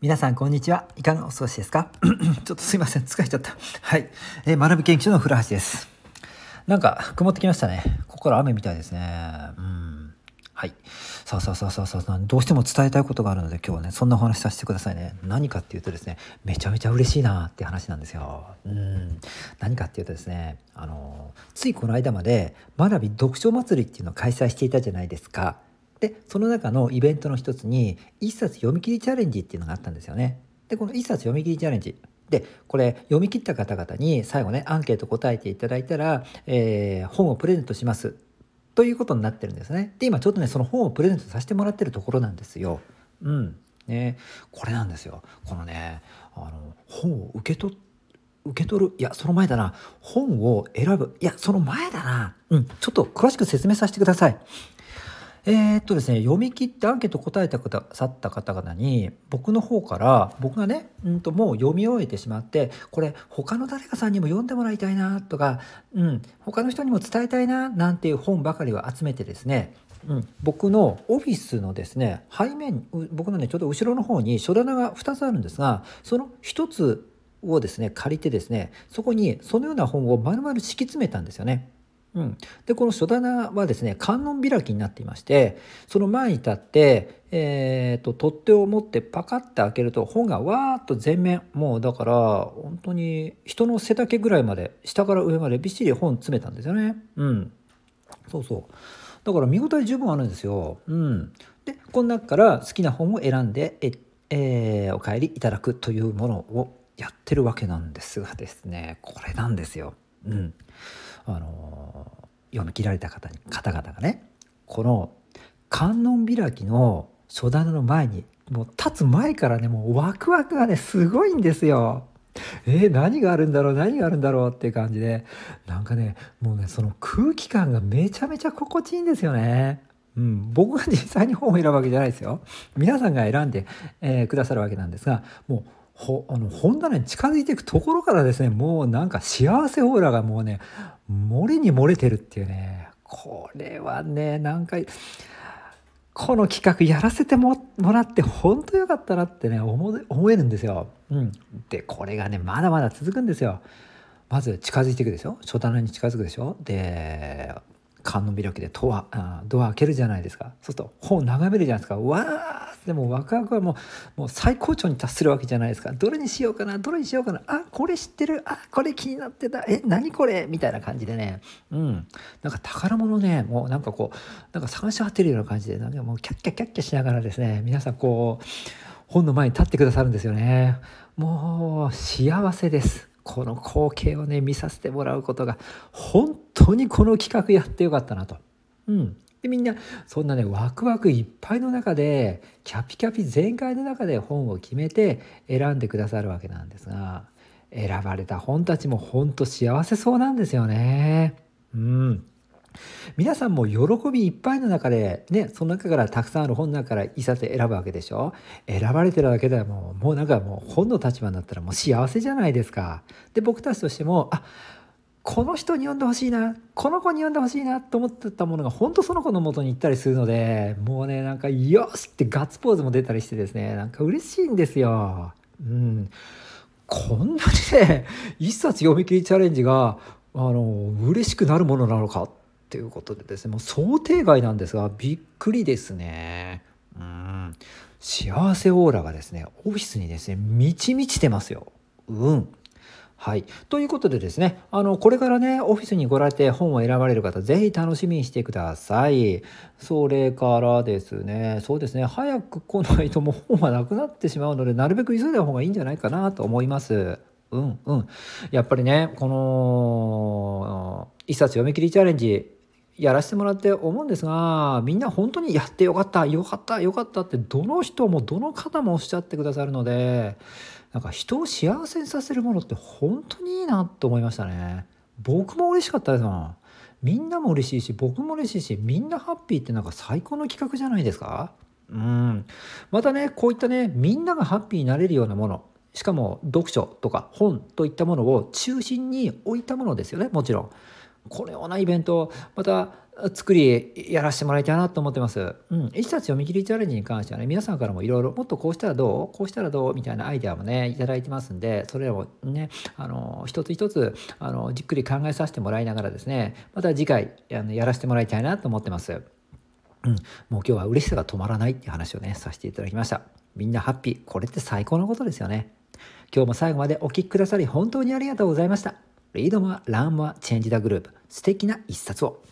皆さんこんにちは。いかがお過ごしですか？ちょっとすいません。疲れちゃった。はい。えー、学び研究所の古橋です。なんか曇ってきましたね。ここから雨みたいですね。うん。はい。さあさあさあさあさあ、どうしても伝えたいことがあるので今日はね、そんなお話させてくださいね。何かっていうとですね、めちゃめちゃ嬉しいなって話なんですよ。うん。何かっていうとですね、あの、ついこの間まで学び読書祭りっていうのを開催していたじゃないですか。でその中のイベントの一つに一冊読み切りチャレンジっていうのがあったんですよね。でこの一冊読み切りチャレンジでこれ読み切った方々に最後ねアンケート答えていただいたら、えー、本をプレゼントしますということになってるんですね。で今ちょっとねその本をプレゼントさせてもらってるところなんですよ。うんね、これなんですよ。このねあの本を受け取受け取るいやその前だな本を選ぶいやその前だなうんちょっと詳しく説明させてください。えー、っとですね読み切ってアンケート答えてくださった方々に僕の方から僕がね、うんともう読み終えてしまってこれ他の誰かさんにも読んでもらいたいなとか、うん、他の人にも伝えたいななんていう本ばかりを集めてですねうん、僕のオフィスのですね背面僕のねちょうど後ろの方に書棚が2つあるんですがその1つをですね借りてですねそこにそのような本を丸々敷き詰めたんですよね。うん、でこの書棚はですね観音開きになっていましてその前に立って、えーと、取っ手を持ってパカッて開けると本がわーっと全面もうだから本当に人の背丈ぐらいまで下から上までびっしり本詰めたんですよね。うん、そうそうだから見応え十分あるんですよ。うん、でこの中から好きな本を選んでえ、えー、お帰りいただくというものをやってるわけなんですがですねこれなんですよ。うんあの読み切られた方に方々がねこの観音開きの書棚の前にもう立つ前からねもうワクワクがねすごいんですよ。えー、何があるんだろう何があるんだろうっていう感じでなんかねもうねその空気感がめちゃめちゃ心地いいんですよね。うん、僕が実際に本を選ぶわけじゃないですよ。皆さんが選んで、えー、くださるわけなんですがもうほあの本棚に近づいていくところからですねもうなんか幸せオーラがもうね漏れに漏れてるっていうね。これはねなんかこの企画やらせてもらって本当よかったなってね思思えるんですよ。うん、でこれがねまだまだ続くんですよ。まず近づいていくでしょ？書棚に近づくでしょ？で観音開きでドアドア開けるじゃないですか。そうすると本を眺めるじゃないですか。わでもワクワクはもうもう最高潮に達するわけじゃないですか。どれにしようかなどれにしようかな。あこれ知ってる。あこれ気になってた。え何これ？みたいな感じでね。うん。なんか宝物ね。もうなんかこうなんか探し当てるような感じで。なんかもうキャッキャキャッキャしながらですね。皆さんこう本の前に立ってくださるんですよね。もう幸せです。この光景をね見させてもらうことが本当にこの企画やってよかったなと。うん、でみんなそんなねワクワクいっぱいの中でキャピキャピ全開の中で本を決めて選んでくださるわけなんですが選ばれた本たちも本当幸せそうなんですよね。うん、皆さんも喜びいっぱいの中でねその中からたくさんある本の中から一冊選ぶわけでしょ選ばれてるだけではもうもうなんかもう本の立場になったらもう幸せじゃないですか。で僕たちとしてもあこの人に読んでほしいなこの子に読んでほしいなと思ってたものが本当その子の元に行ったりするのでもうねなんか「よし!」ってガッツポーズも出たりしてですねなんか嬉しいんですよ。うん、こんなにね一冊読み切りチャレンジがあの嬉しくなるものなのかっていうことでですねもう想定外なんですがびっくりですねうん幸せオーラがですねオフィスにですね満ち満ちてますようんはい。ということでですね、あの、これからね、オフィスに来られて本を選ばれる方、是非楽しみにしてください。それからですね、そうですね、早く来ないともう 本はなくなってしまうので、なるべく急いだ方がいいんじゃないかなと思います。うんうん。やっぱりね、この、一冊読み切りチャレンジ、やらせてもらって思うんですがみんな本当にやってよかったよかったよかったってどの人もどの方もおっしゃってくださるのでなんか人を幸せにさせるものって本当にいいなと思いましたね。僕も嬉しかったですもん。みんなも嬉しいし僕も嬉しいしみんなハッピーってなんか最高の企画じゃないですか。うん。またねこういったねみんながハッピーになれるようなものしかも読書とか本といったものを中心に置いたものですよねもちろん。このようなイベントをまた作りやらせてもらいたいなと思ってます。うん。医師たち読み切りチャレンジに関してはね、皆さんからもいろいろ、もっとこうしたらどうこうしたらどうみたいなアイデアもね、いただいてますんで、それらもね、あの、一つ一つ、あの、じっくり考えさせてもらいながらですね、また次回、あのやらせてもらいたいなと思ってます。うん。もう今日は嬉しさが止まらないっていう話をね、させていただきました。みんなハッピー。これって最高のことですよね。今日も最後までお聴きくださり本当にありがとうございました。 Read more, learn more, change the globe。素敵な一冊を。